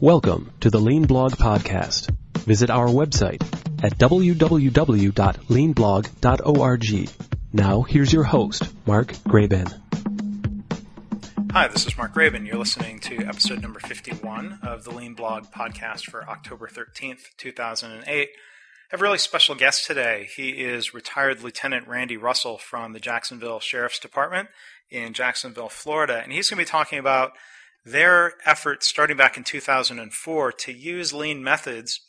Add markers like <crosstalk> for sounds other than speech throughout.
Welcome to the Lean Blog Podcast. Visit our website at www.leanblog.org. Now, here's your host, Mark Graban. Hi, this is Mark Graban. You're listening to episode number 51 of the Lean Blog Podcast for October 13th, 2008. I have a really special guest today. He is retired Lieutenant Randy Russell from the Jacksonville Sheriff's Department in Jacksonville, Florida, and he's going to be talking about their efforts starting back in 2004 to use lean methods,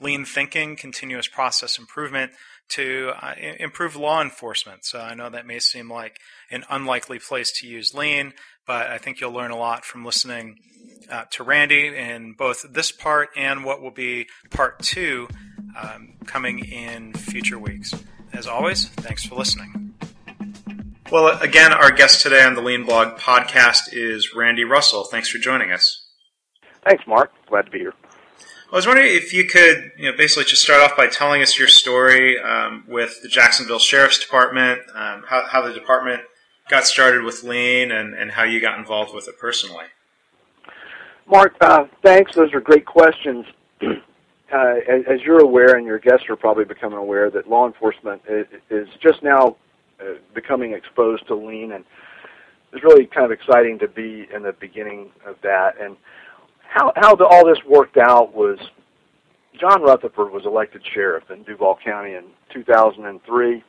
lean thinking, continuous process improvement to uh, improve law enforcement. So I know that may seem like an unlikely place to use lean, but I think you'll learn a lot from listening uh, to Randy in both this part and what will be part two um, coming in future weeks. As always, thanks for listening. Well, again, our guest today on the Lean Blog podcast is Randy Russell. Thanks for joining us. Thanks, Mark. Glad to be here. I was wondering if you could, you know, basically just start off by telling us your story um, with the Jacksonville Sheriff's Department, um, how, how, the department got started with Lean, and, and, how you got involved with it personally. Mark, uh, thanks. Those are great questions. <clears throat> Uh, as, as, you're aware, and your guests are probably becoming aware, that law enforcement is, is just now uh, becoming exposed to lean, and it's really kind of exciting to be in the beginning of that. And how how the, all this worked out was John Rutherford was elected sheriff in Duval County in 2003,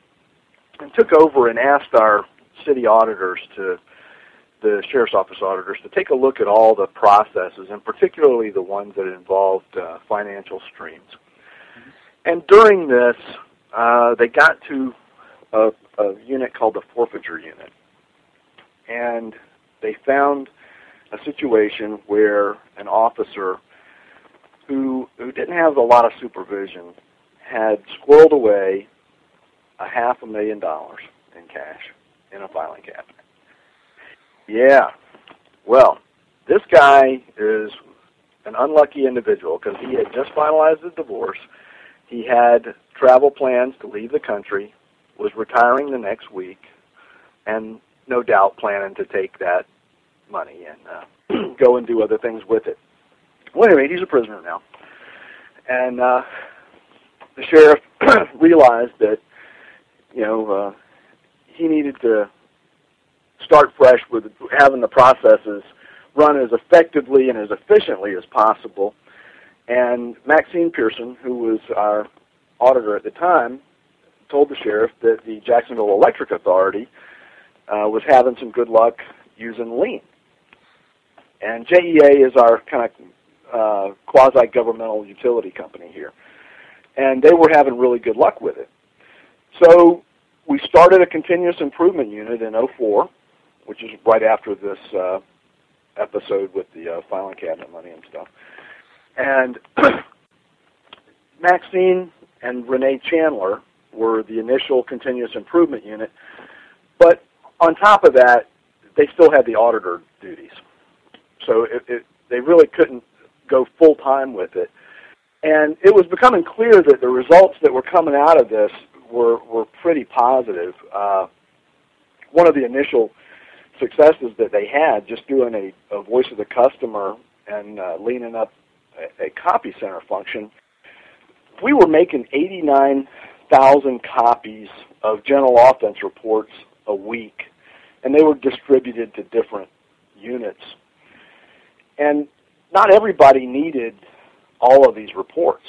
and took over and asked our city auditors to the sheriff's office auditors to take a look at all the processes, and particularly the ones that involved uh, financial streams. And during this, uh, they got to a, a unit called the forfeiture unit. And they found a situation where an officer who who didn't have a lot of supervision had squirreled away a half a million dollars in cash in a filing cabinet. Yeah. Well, this guy is an unlucky individual because he had just finalized a divorce. He had travel plans to leave the country was retiring the next week, and no doubt planning to take that money and uh, <clears throat> go and do other things with it. Well, anyway, he's a prisoner now, and uh, the sheriff <clears throat> realized that you know uh, he needed to start fresh with having the processes run as effectively and as efficiently as possible. And Maxine Pearson, who was our auditor at the time, told the sheriff that the Jacksonville Electric Authority uh, was having some good luck using lean. And JEA is our kind of uh, quasi-governmental utility company here, and they were having really good luck with it. So we started a continuous improvement unit in 04, which is right after this uh, episode with the uh, filing cabinet money and stuff. And <clears throat> Maxine and Renee Chandler were the initial continuous improvement unit. But on top of that, they still had the auditor duties. So it, it, they really couldn't go full time with it. And it was becoming clear that the results that were coming out of this were, were pretty positive. Uh, one of the initial successes that they had just doing a, a voice of the customer and uh, leaning up a, a copy center function, we were making 89 thousand copies of general offense reports a week, and they were distributed to different units. And not everybody needed all of these reports.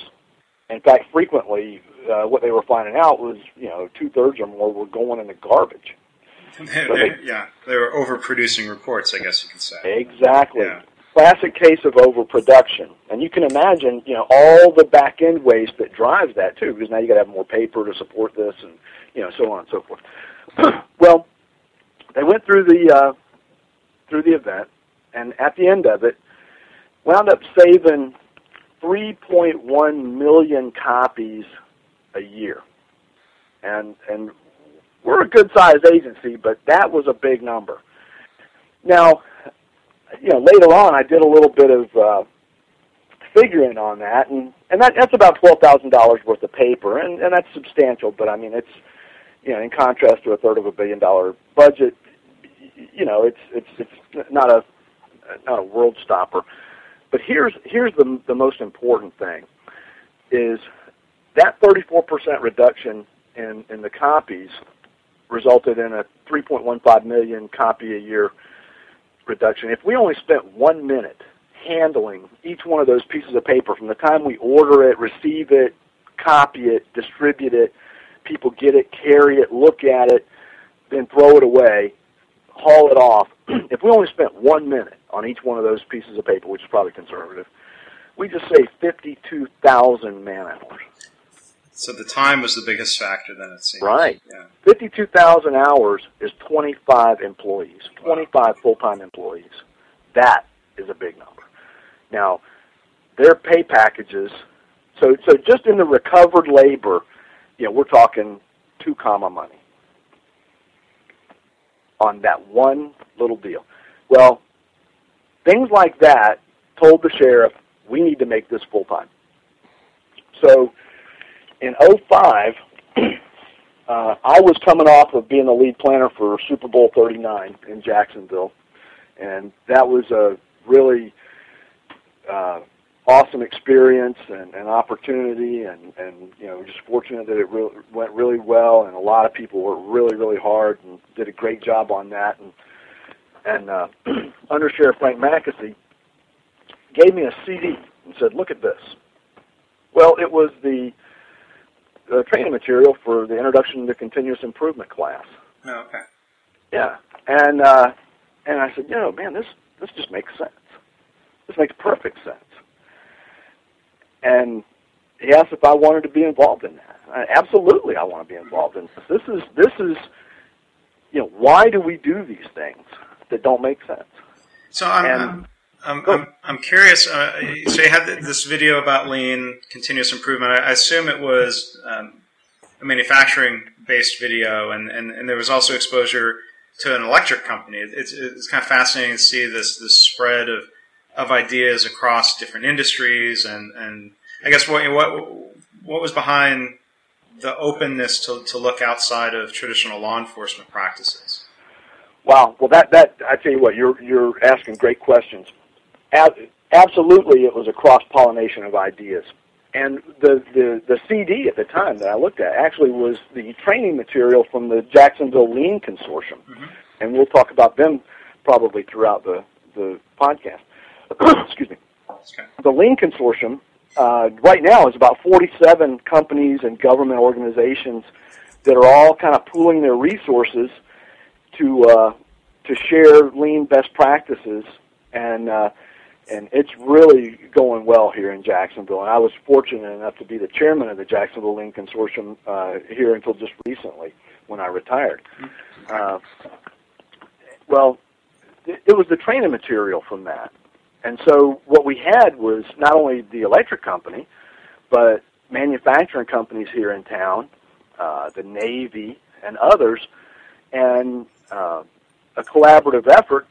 In fact, frequently, uh, what they were finding out was, you know, two thirds or more were going in the garbage. <laughs> They, they, yeah, they were overproducing reports, I guess you could say. Exactly. Yeah classic case of overproduction. And you can imagine, you know, all the back end waste that drives that too, because now you got to have more paper to support this, and you know, so on and so forth. <clears throat> well, they went through the uh, through the event, and at the end of it, wound up saving 3.1 million copies a year, and and we're a good sized agency, but that was a big number. Now, you know, later on, I did a little bit of uh, figuring on that, and and that that's about twelve thousand dollars worth of paper, and and that's substantial. But I mean, it's you know, in contrast to a third of a billion dollar budget, you know, it's it's it's not a not a world stopper. But here's here's the the most important thing is that 34% reduction in in the copies resulted in a 3.15 million copy a year reduction. If we only spent one minute handling each one of those pieces of paper from the time we order it, receive it, copy it, distribute it, people get it, carry it, look at it, then throw it away, haul it off. <clears throat> if we only spent one minute on each one of those pieces of paper, which is probably conservative, we just save 52,000 man hours. So the time was the biggest factor then it seems. Right. Yeah. 52,000 hours is 25 employees, 25 full-time employees. That is a big number. Now, their pay packages, so so just in the recovered labor, you know, we're talking two comma money on that one little deal. Well, things like that told the sheriff, we need to make this full time. So in 05, <clears throat> uh, I was coming off of being the lead planner for Super Bowl 39 in Jacksonville, and that was a really uh, awesome experience and, and opportunity, and, and you know just fortunate that it really, went really well, and a lot of people worked really really hard and did a great job on that, and and uh, <clears throat> Under Sheriff Frank Mackesy gave me a CD and said, "Look at this." Well, it was the uh, training material for the introduction to continuous improvement class. Oh, okay. Yeah, and uh, and I said, you know, man, this this just makes sense. This makes perfect sense. And he asked if I wanted to be involved in that. I, absolutely, I want to be involved in this. This is this is, you know, why do we do these things that don't make sense? So I'm And- I'm, I'm, I'm, I'm curious. Uh, so you had this video about lean continuous improvement. I, I assume it was um, a manufacturing-based video, and, and, and there was also exposure to an electric company. It's, it's kind of fascinating to see this this spread of of ideas across different industries, and, and I guess what what what was behind the openness to, to look outside of traditional law enforcement practices. Wow. Well, that that I tell you what, you're you're asking great questions. Ab- absolutely, it was a cross pollination of ideas, and the, the the CD at the time that I looked at actually was the training material from the Jacksonville Lean Consortium, and we'll talk about them probably throughout the the podcast. <coughs> Excuse me. Okay. The Lean Consortium uh, right now is about 47 companies and government organizations that are all kind of pooling their resources to uh, to share lean best practices, and uh, and it's really going well here in Jacksonville. And I was fortunate enough to be the chairman of the Jacksonville Lean Consortium uh, here until just recently when I retired. Uh, well, it, was the training material from that, and so what we had was not only the electric company, but manufacturing companies here in town, uh, the Navy, and others, and uh, a collaborative effort.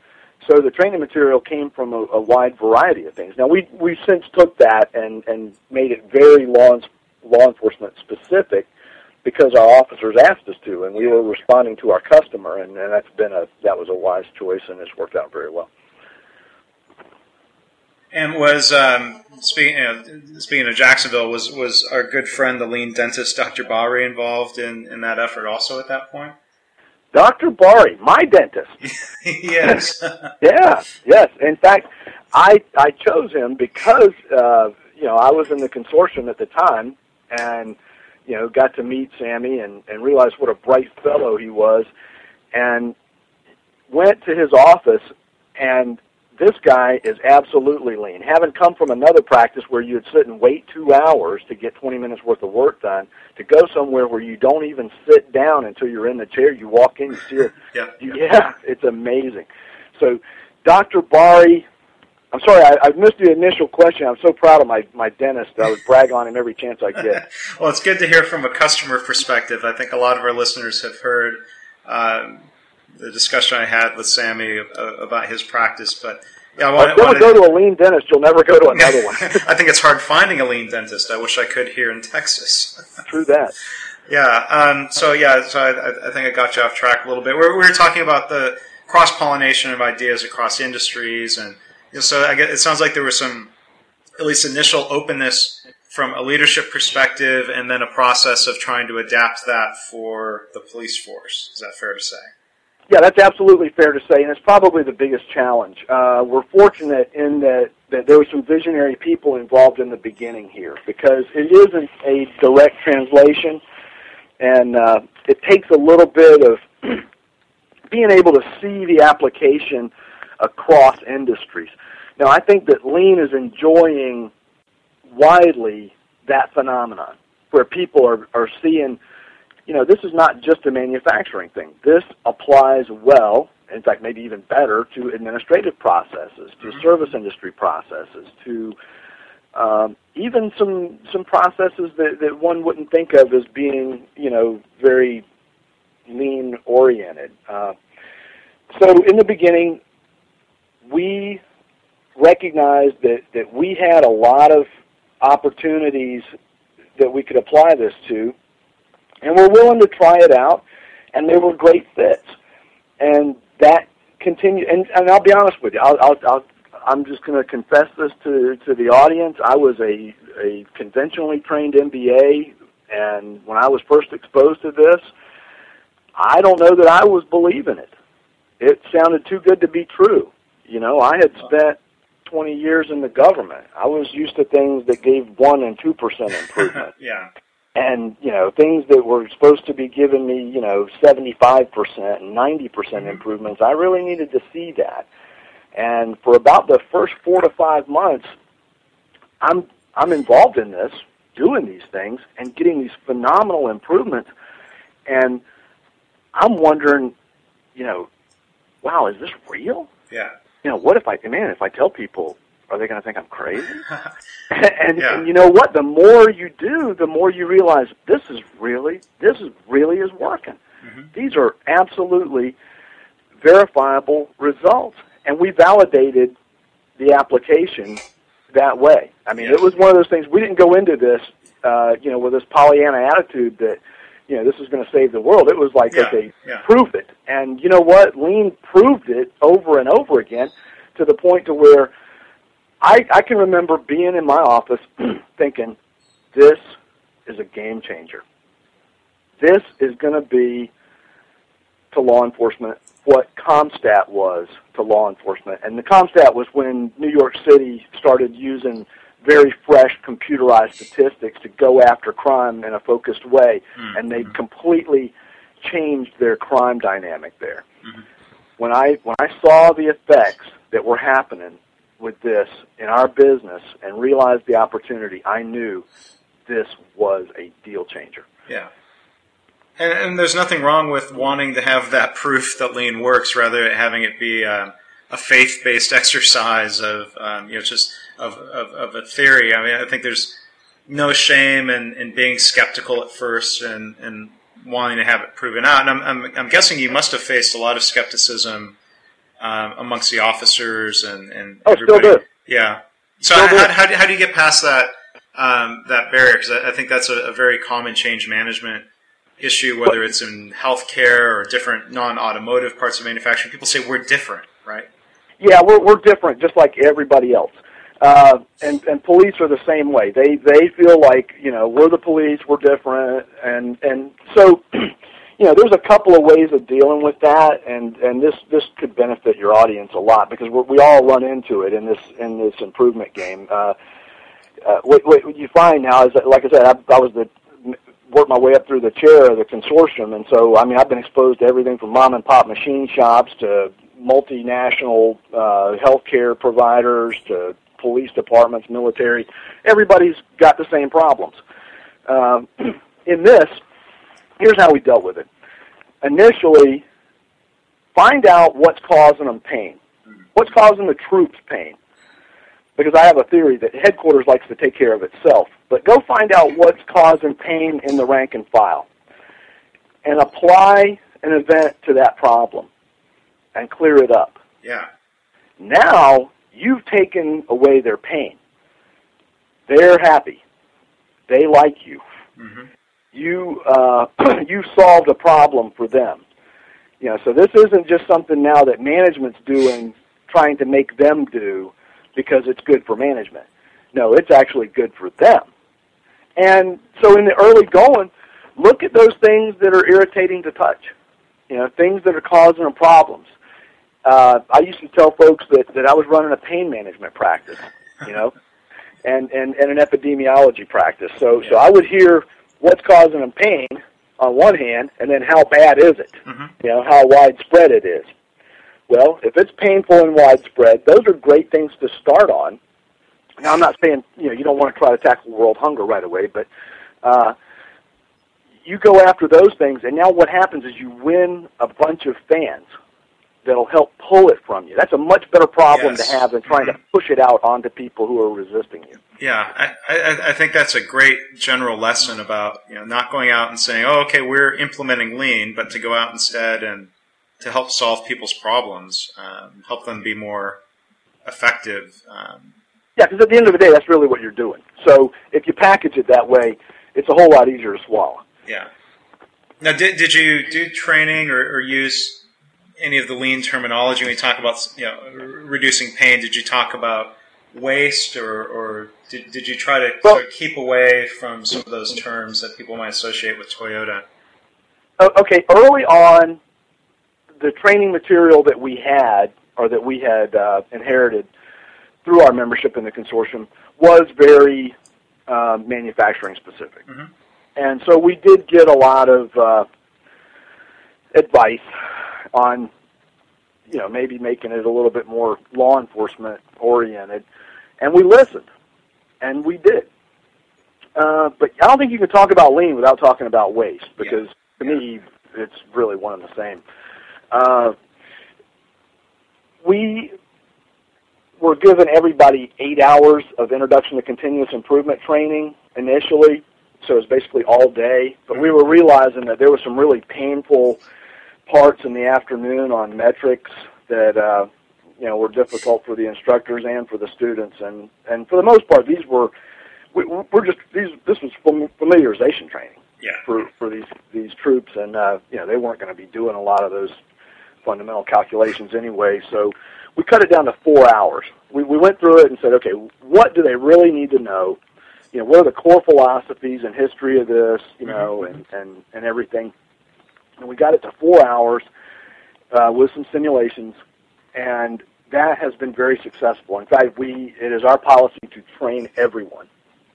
So the training material came from a, a wide variety of things. Now we we since took that and and made it very law law enforcement specific because our officers asked us to, and we were responding to our customer, and, and that's been a that was a wise choice, and it's worked out very well. And was um, speaking speaking of Jacksonville, was was our good friend the lean dentist Dr. Bari involved in, in that effort also at that point? Dr. Bari, my dentist. <laughs> yes. <laughs> Yeah, yes. In fact, I I chose him because uh, you know I was in the consortium at the time, and you know got to meet Sammy and and realized what a bright fellow he was, and went to his office, and this guy is absolutely lean. Having come from another practice where you'd sit and wait two hours to get 20 minutes worth of work done, to go somewhere where you don't even sit down until you're in the chair, you walk in, you see it. <laughs> Yeah. Yeah, it's amazing. So, Dr. Bari, I'm sorry, I, I missed the initial question. I'm so proud of my, my dentist. I would brag on him every chance I get. <laughs> well, it's good to hear from a customer perspective. I think a lot of our listeners have heard um, the discussion I had with Sammy uh, about his practice, but yeah, I If want, you never go to a lean dentist, you'll never go to <laughs> another one. I think it's hard finding a lean dentist. I wish I could here in Texas. True that. Yeah. Um, so yeah. So I, I think I got you off track a little bit. We we were talking about the cross pollination of ideas across industries, and you know, so I guess it sounds like there was some at least initial openness from a leadership perspective, and then a process of trying to adapt that for the police force. Is that fair to say? Yeah, that's absolutely fair to say, and it's probably the biggest challenge. Uh, we're fortunate in that, that there were some visionary people involved in the beginning here because it isn't a direct translation, and uh, it takes a little bit of <clears throat> being able to see the application across industries. Now, I think that lean is enjoying widely that phenomenon where people are, are seeing – you know, this is not just a manufacturing thing. This applies well, in fact, maybe even better, to administrative processes, to mm-hmm. service industry processes, to um, even some some processes that, that one wouldn't think of as being, you know, very lean oriented. Uh, so in the beginning, we recognized that, that we had a lot of opportunities that we could apply this to and we're willing to try it out, and they were great fits. And that continued. And, and I'll be honest with you, I'll, I'll, I'll I'm just going to confess this to to the audience. I was a a conventionally trained MBA, and when I was first exposed to this, I don't know that I was believing it. It sounded too good to be true. You know, I had spent 20 years in the government. I was used to things that gave one and two percent improvement. <laughs> yeah and you know things that were supposed to be giving me you know 75% and 90% mm-hmm. improvements i really needed to see that. And for about the first 4 to 5 months i'm i'm involved in this doing these things and getting these phenomenal improvements. And i'm wondering you know wow is this real? Yeah. You know what if i man if i tell people are they going to think I'm crazy? <laughs> <laughs> and, yeah. and you know what? The more you do, the more you realize this is really, this is really is working. Mm-hmm. These are absolutely verifiable results, and we validated the application that way. I mean, yes. it was one of those things. We didn't go into this, uh, you know, with this Pollyanna attitude that, you know, this is going to save the world. It was like, yeah. okay, yeah. prove it. And you know what? Lean proved it over and over again to the point to where I, I can remember being in my office <clears throat> thinking, this is a game changer. This is going to be to law enforcement what CompStat was to law enforcement. And the CompStat was when New York City started using very fresh computerized statistics to go after crime in a focused way, mm-hmm. and they completely changed their crime dynamic there. Mm-hmm. When I when I saw the effects that were happening with this in our business and realized the opportunity, I knew this was a deal changer. Yeah. And, and there's nothing wrong with wanting to have that proof that lean works, rather than having it be uh, a faith-based <laughs> exercise of, um, you know, just of, of, of, a theory. I mean, I think there's no shame in, in being skeptical at first and, and wanting to have it proven out. And I'm, I'm, I'm guessing you must have faced a lot of skepticism um, amongst the officers and, and oh, everybody. Still do. Yeah. So how, how, how, do, how do you get past that um, that barrier? Because I, I, think that's a, a, very common change management issue, whether it's in healthcare or different non-automotive parts of manufacturing. People say we're different, right? Yeah, we're we're different, just like everybody else. Uh, and and police are the same way. They they feel like you know we're the police, we're different, and and so <clears throat> you know, there's a couple of ways of dealing with that, and and this this could benefit your audience a lot because we we all run into it in this in this improvement game. Uh, uh, what, what you find now is that, like I said, I, I was the worked my way up through the chair of the consortium, and so I mean I've been exposed to everything from mom and pop machine shops to multinational uh, healthcare providers to police departments, military. Everybody's got the same problems. Um, <clears throat> in this, here's how we dealt with it. Initially, find out what's causing them pain. What's causing the troops pain? Because I have a theory that headquarters likes to take care of itself. But go find out what's causing pain in the rank and file. And apply an event to that problem and clear it up. Yeah. Now you've taken away their pain. They're happy. They like you. Mm-hmm you uh, <clears throat> you solved a problem for them. You know, so this isn't just something now that management's doing, trying to make them do because it's good for management. No, it's actually good for them. And so in the early going, look at those things that are irritating to touch. You know, things that are causing them problems. Uh, I used to tell folks that, that I was running a pain management practice, you know, <laughs> and, and, and an epidemiology practice. So, so I would hear what's causing them pain on one hand, and then how bad is it? Mm-hmm. You know, how widespread it is. Well, if it's painful and widespread, those are great things to start on. Now, I'm not saying you know you don't want to try to tackle world hunger right away, but uh, you go after those things, and now what happens is you win a bunch of fans that'll help pull it from you. That's a much better problem Yes. to have than trying Mhm. to push it out onto people who are resisting you. Yeah, I, I, I think that's a great general lesson about you know not going out and saying, "Oh, okay, we're implementing lean," but to go out instead and to help solve people's problems, um, help them be more effective. Um, Yeah, because at the end of the day, that's really what you're doing. So if you package it that way, it's a whole lot easier to swallow. yeah. Now, did did you do training or, or use any of the lean terminology when you talk about you know r- reducing pain? Did you talk about waste or, or did, did you try to Well- sort of keep away from some of those terms that people might associate with Toyota? Okay, early on, the training material that we had, or that we had uh, inherited through our membership in the consortium, was very uh, manufacturing specific. Mhm. And so we did get a lot of uh, advice on, you know, maybe making it a little bit more law enforcement oriented, and we listened, and we did. Uh, but I don't think you can talk about lean without talking about waste because to me it's really one and the same. Uh, we were given everybody eight hours of introduction to continuous improvement training initially, so it was basically all day. But we were realizing that there was some really painful parts in the afternoon on metrics that uh, you know were difficult for the instructors and for the students, and and for the most part, these were we, we're just these this was familiarization training Yeah. for for these these troops, and uh, you know they weren't going to be doing a lot of those fundamental calculations anyway. So we cut it down to four hours. We we went through it and said, okay, what do they really need to know? You know, what are the core philosophies and history of this? You know, and and and everything. And we got it to four hours uh, with some simulations, and that has been very successful. In fact, we it is our policy to train everyone.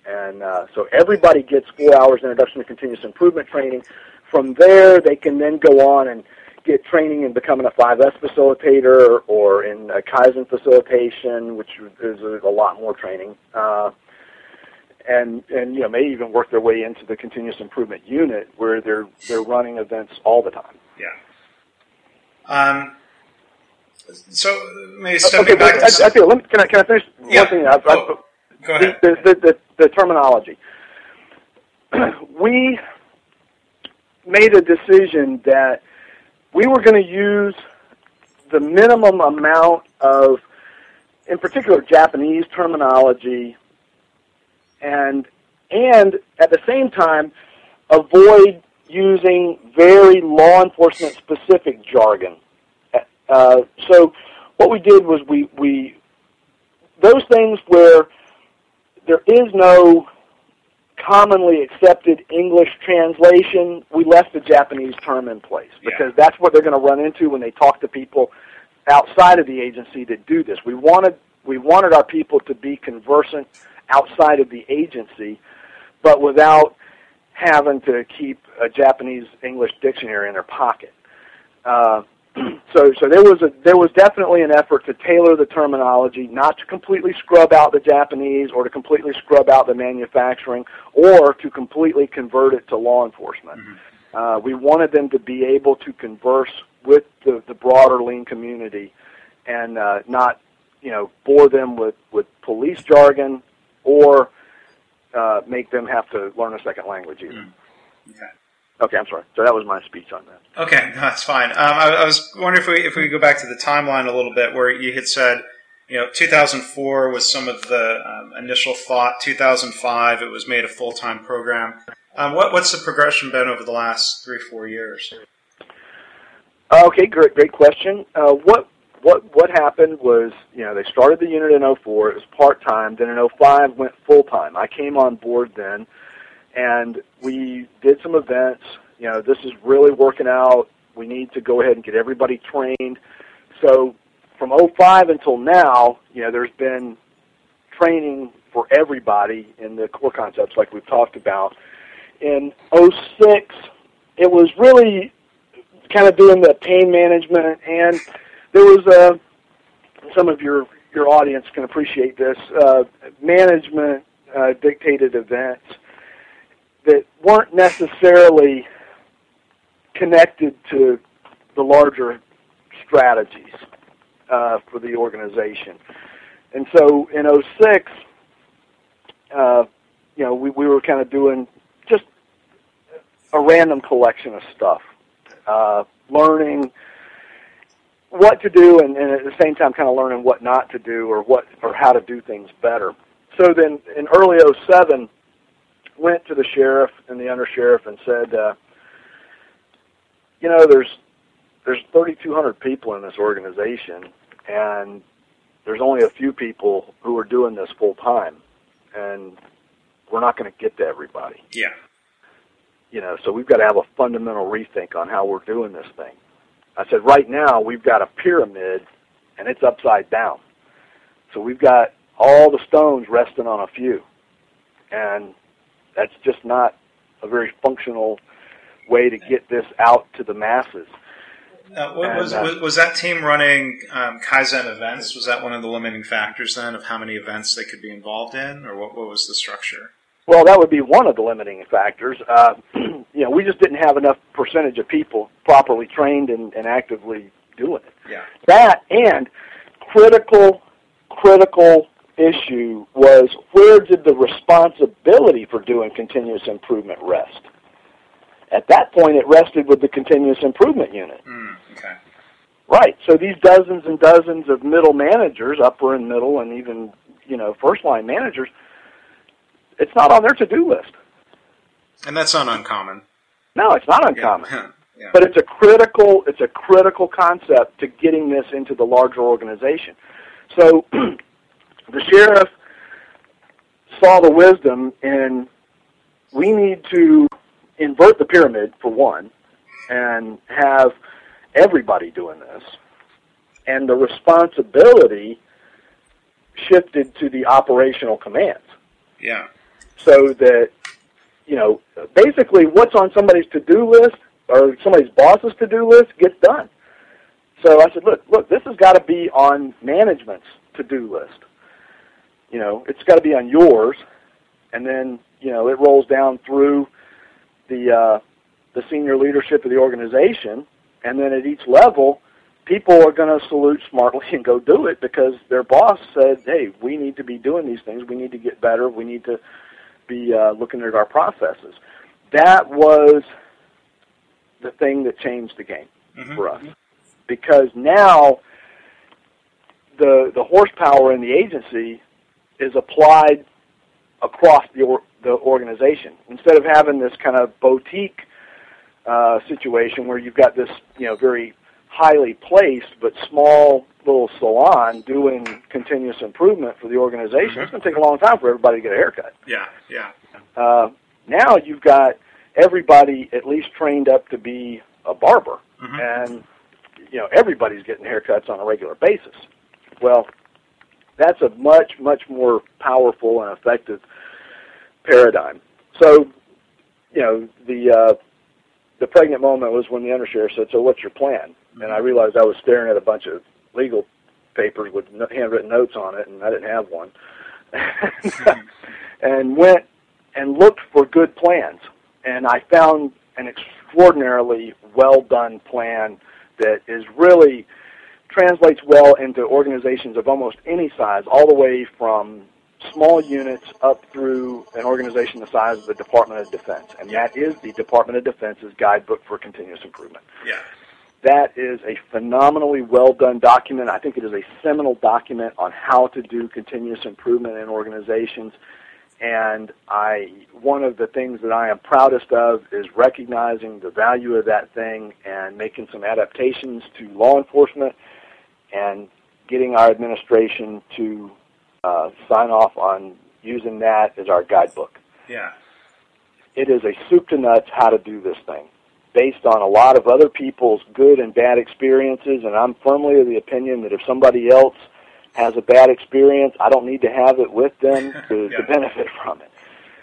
And uh, so everybody gets four hours introduction to continuous improvement training. From there, they can then go on and get training in becoming a 5S facilitator or in Kaizen facilitation, which is a, a lot more training. Uh, and and you know may even work their way into the continuous improvement unit where they're they're running events all the time. Yeah. Um, so maybe stepping okay, back but I, I feel. Let me, can I can I finish Yeah. one thing? I've, I've, Oh, go ahead. the, the, the, the terminology. <clears throat> we made a decision that we were going to use the minimum amount of, in particular, Japanese terminology, and and at the same time avoid using very law enforcement specific jargon. Uh, so what we did was we, we those things where there is no commonly accepted English translation, we left the Japanese term in place Yeah. because that's what they're going to run into when they talk to people outside of the agency that do this. We wanted we wanted our people to be conversant outside of the agency, but without having to keep a Japanese English dictionary in their pocket. Uh, <clears throat> so so there was a there was definitely an effort to tailor the terminology, not to completely scrub out the Japanese or to completely scrub out the manufacturing or to completely convert it to law enforcement. Uh, we wanted them to be able to converse with the, the broader lean community and uh, not you know bore them with, with police jargon or uh, make them have to learn a second language either. Okay. Okay, I'm sorry. So that was my speech on that. Okay, no, that's fine. Um, I, I was wondering if we if we could go back to the timeline a little bit, where you had said, you know, 2004 was some of the um, initial thought. 2005, it was made a full time program. Um, what what's the progression been over the last three four years? Okay, great, great question. Uh, what what what happened was, you know, they started the unit in 04. It was part time. Then in 05 went full time. I came on board then, and we did some events. You know, this is really working out. We need to go ahead and get everybody trained. So from 05 until now, you know, there's been training for everybody in the core concepts like we've talked about. In 06, it was really kind of doing the pain management, and there was a some of your your audience can appreciate this uh, management uh, dictated events that weren't necessarily connected to the larger strategies uh, for the organization. And so in 06, uh, you know, we, we were kind of doing just a random collection of stuff, uh, learning what to do, and, and at the same time, kind of learning what not to do or what or how to do things better. So then, in early 07, went to the sheriff and the undersheriff and said, uh, you know, there's there's 3,200 people in this organization, and there's only a few people who are doing this full time, and we're not going to get to everybody. Yeah. You know, so we've got to have a fundamental rethink on how we're doing this thing. I said, right now we've got a pyramid, and it's upside down. So we've got all the stones resting on a few, and that's just not a very functional way to get this out to the masses. Uh, what, was, uh, was was that team running um, Kaizen events? Was that one of the limiting factors then of how many events they could be involved in, or what, what was the structure? Well, that would be one of the limiting factors. Uh, <clears throat> you know, we just didn't have enough percentage of people properly trained and, and actively doing it. Yeah. That and critical, critical issue was where did the responsibility for doing continuous improvement rest? At that point, it rested with the continuous improvement unit. Mm, okay. Right. So these dozens and dozens of middle managers, upper and middle, and even you know first line managers, it's not on their to do list. And that's not uncommon. No, it's not Yeah. uncommon. <laughs> yeah. But it's a critical it's a critical concept to getting this into the larger organization. So <clears throat> the sheriff saw the wisdom in we need to invert the pyramid for one and have everybody doing this and the responsibility shifted to the operational commands yeah. So that you know basically what's on somebody's to-do list or somebody's boss's to-do list gets done. So I said, look, look, this has got to be on management's to-do list. You know, it's got to be on yours, and then you know it rolls down through the uh, the senior leadership of the organization, and then at each level, people are going to salute smartly and go do it because their boss said, "Hey, we need to be doing these things. We need to get better. We need to be uh, looking at our processes." That was the thing that changed the game Mhm. for us because now the the horsepower in the agency is applied across the or, the organization instead of having this kind of boutique uh, situation where you've got this you know very highly placed but small little salon doing continuous improvement for the organization. Mhm. It's going to take a long time for everybody to get a haircut. Yeah. Yeah. Uh, now you've got everybody at least trained up to be a barber, Mhm. and you know everybody's getting haircuts on a regular basis. Well, that's a much much more powerful and effective paradigm. So, you know the uh, the pregnant moment was when the undersheriff said, "So what's your plan?" And I realized I was staring at a bunch of legal papers with handwritten notes on it, and I didn't have one. <laughs> and went and looked for good plans. And I found an extraordinarily well done plan that is really translates well into organizations of almost any size, all the way from small units up through an organization the size of the Department of Defense. And that is the Department of Defense's guidebook for continuous improvement. Yeah. That is a phenomenally well done document. I think it is a seminal document on how to do continuous improvement in organizations. And I, one of the things that I am proudest of is recognizing the value of that thing and making some adaptations to law enforcement and getting our administration to uh, sign off on using that as our guidebook. Yeah. It is a soup to nuts how to do this thing based on a lot of other people's good and bad experiences, and I'm firmly of the opinion that if somebody else has a bad experience, I don't need to have it with them <laughs> to, Yeah. to benefit from it.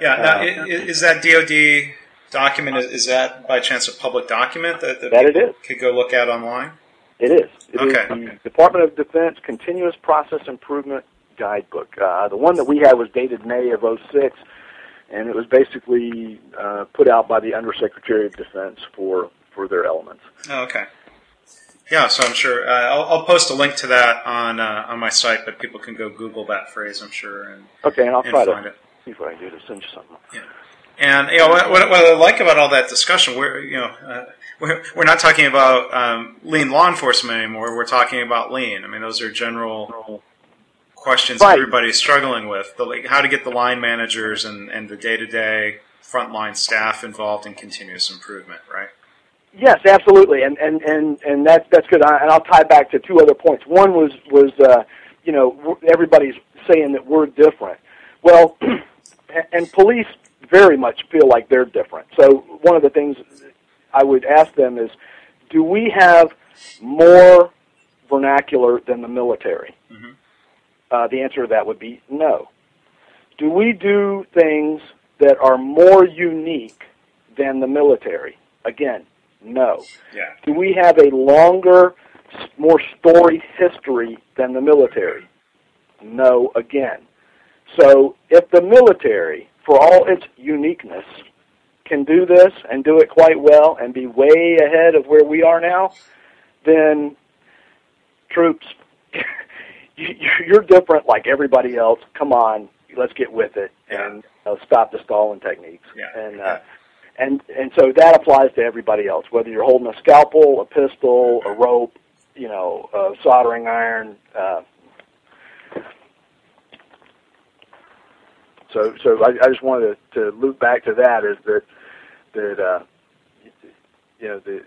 Yeah. Now, Uh, i- i- is that DoD document? Is is that by chance a public document that, that, That it is. could go look at online? It is. It is Okay. the Department of Defense Continuous Process Improvement Guidebook. Uh, the one that we had was dated May of '06, and it was basically uh, put out by the Undersecretary of Defense for for their elements. Oh, okay. Yeah, so I'm sure uh, I'll, I'll post a link to that on uh, on my site, but people can go Google that phrase, I'm sure, and, Okay, and I'll and try find to it. see what I can do to send you something. Yeah, and you know what, what, what I like about all that discussion, we're you know uh, we're, we're not talking about um, lean law enforcement anymore. We're talking about lean. I mean, those are general questions Right. everybody's struggling with. The, like, how to get the line managers and, and the day to day frontline staff involved in continuous improvement, right? Yes, absolutely, and and and and that's that's good. I, and I'll tie back to two other points. One was was uh, you know everybody's saying that we're different. Well, <clears throat> and- police very much feel like they're different. So one of the things I would ask them is, do we have more vernacular than the military? Mhm. Uh, the answer to that would be no. Do we do things that are more unique than the military? Again, no. Yeah. Do we have a longer, more storied history than the military? No, again. So if the military, for all its uniqueness, can do this and do it quite well and be way ahead of where we are now, then troops, you're different like everybody else. Come on, let's get with it and uh, stop the stalling techniques. Yeah. And uh, and and so that applies to everybody else, whether you're holding a scalpel, a pistol, a rope, you know, a soldering iron. Uh, so so I, I just wanted to, to loop back to that is that that uh, you know the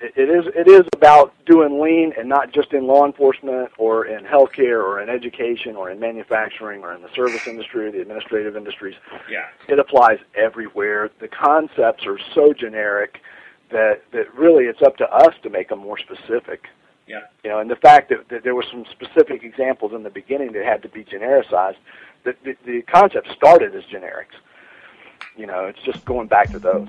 it is it is about doing lean and not just in law enforcement or in healthcare or in education or in manufacturing or in the service industry or the administrative industries Yeah. it applies everywhere. The concepts are so generic that that really it's up to us to make them more specific. Yeah. You know, and the fact that, that there were some specific examples in the beginning that had to be genericized, the, the, the concept started as generics. You know, it's just going back to those.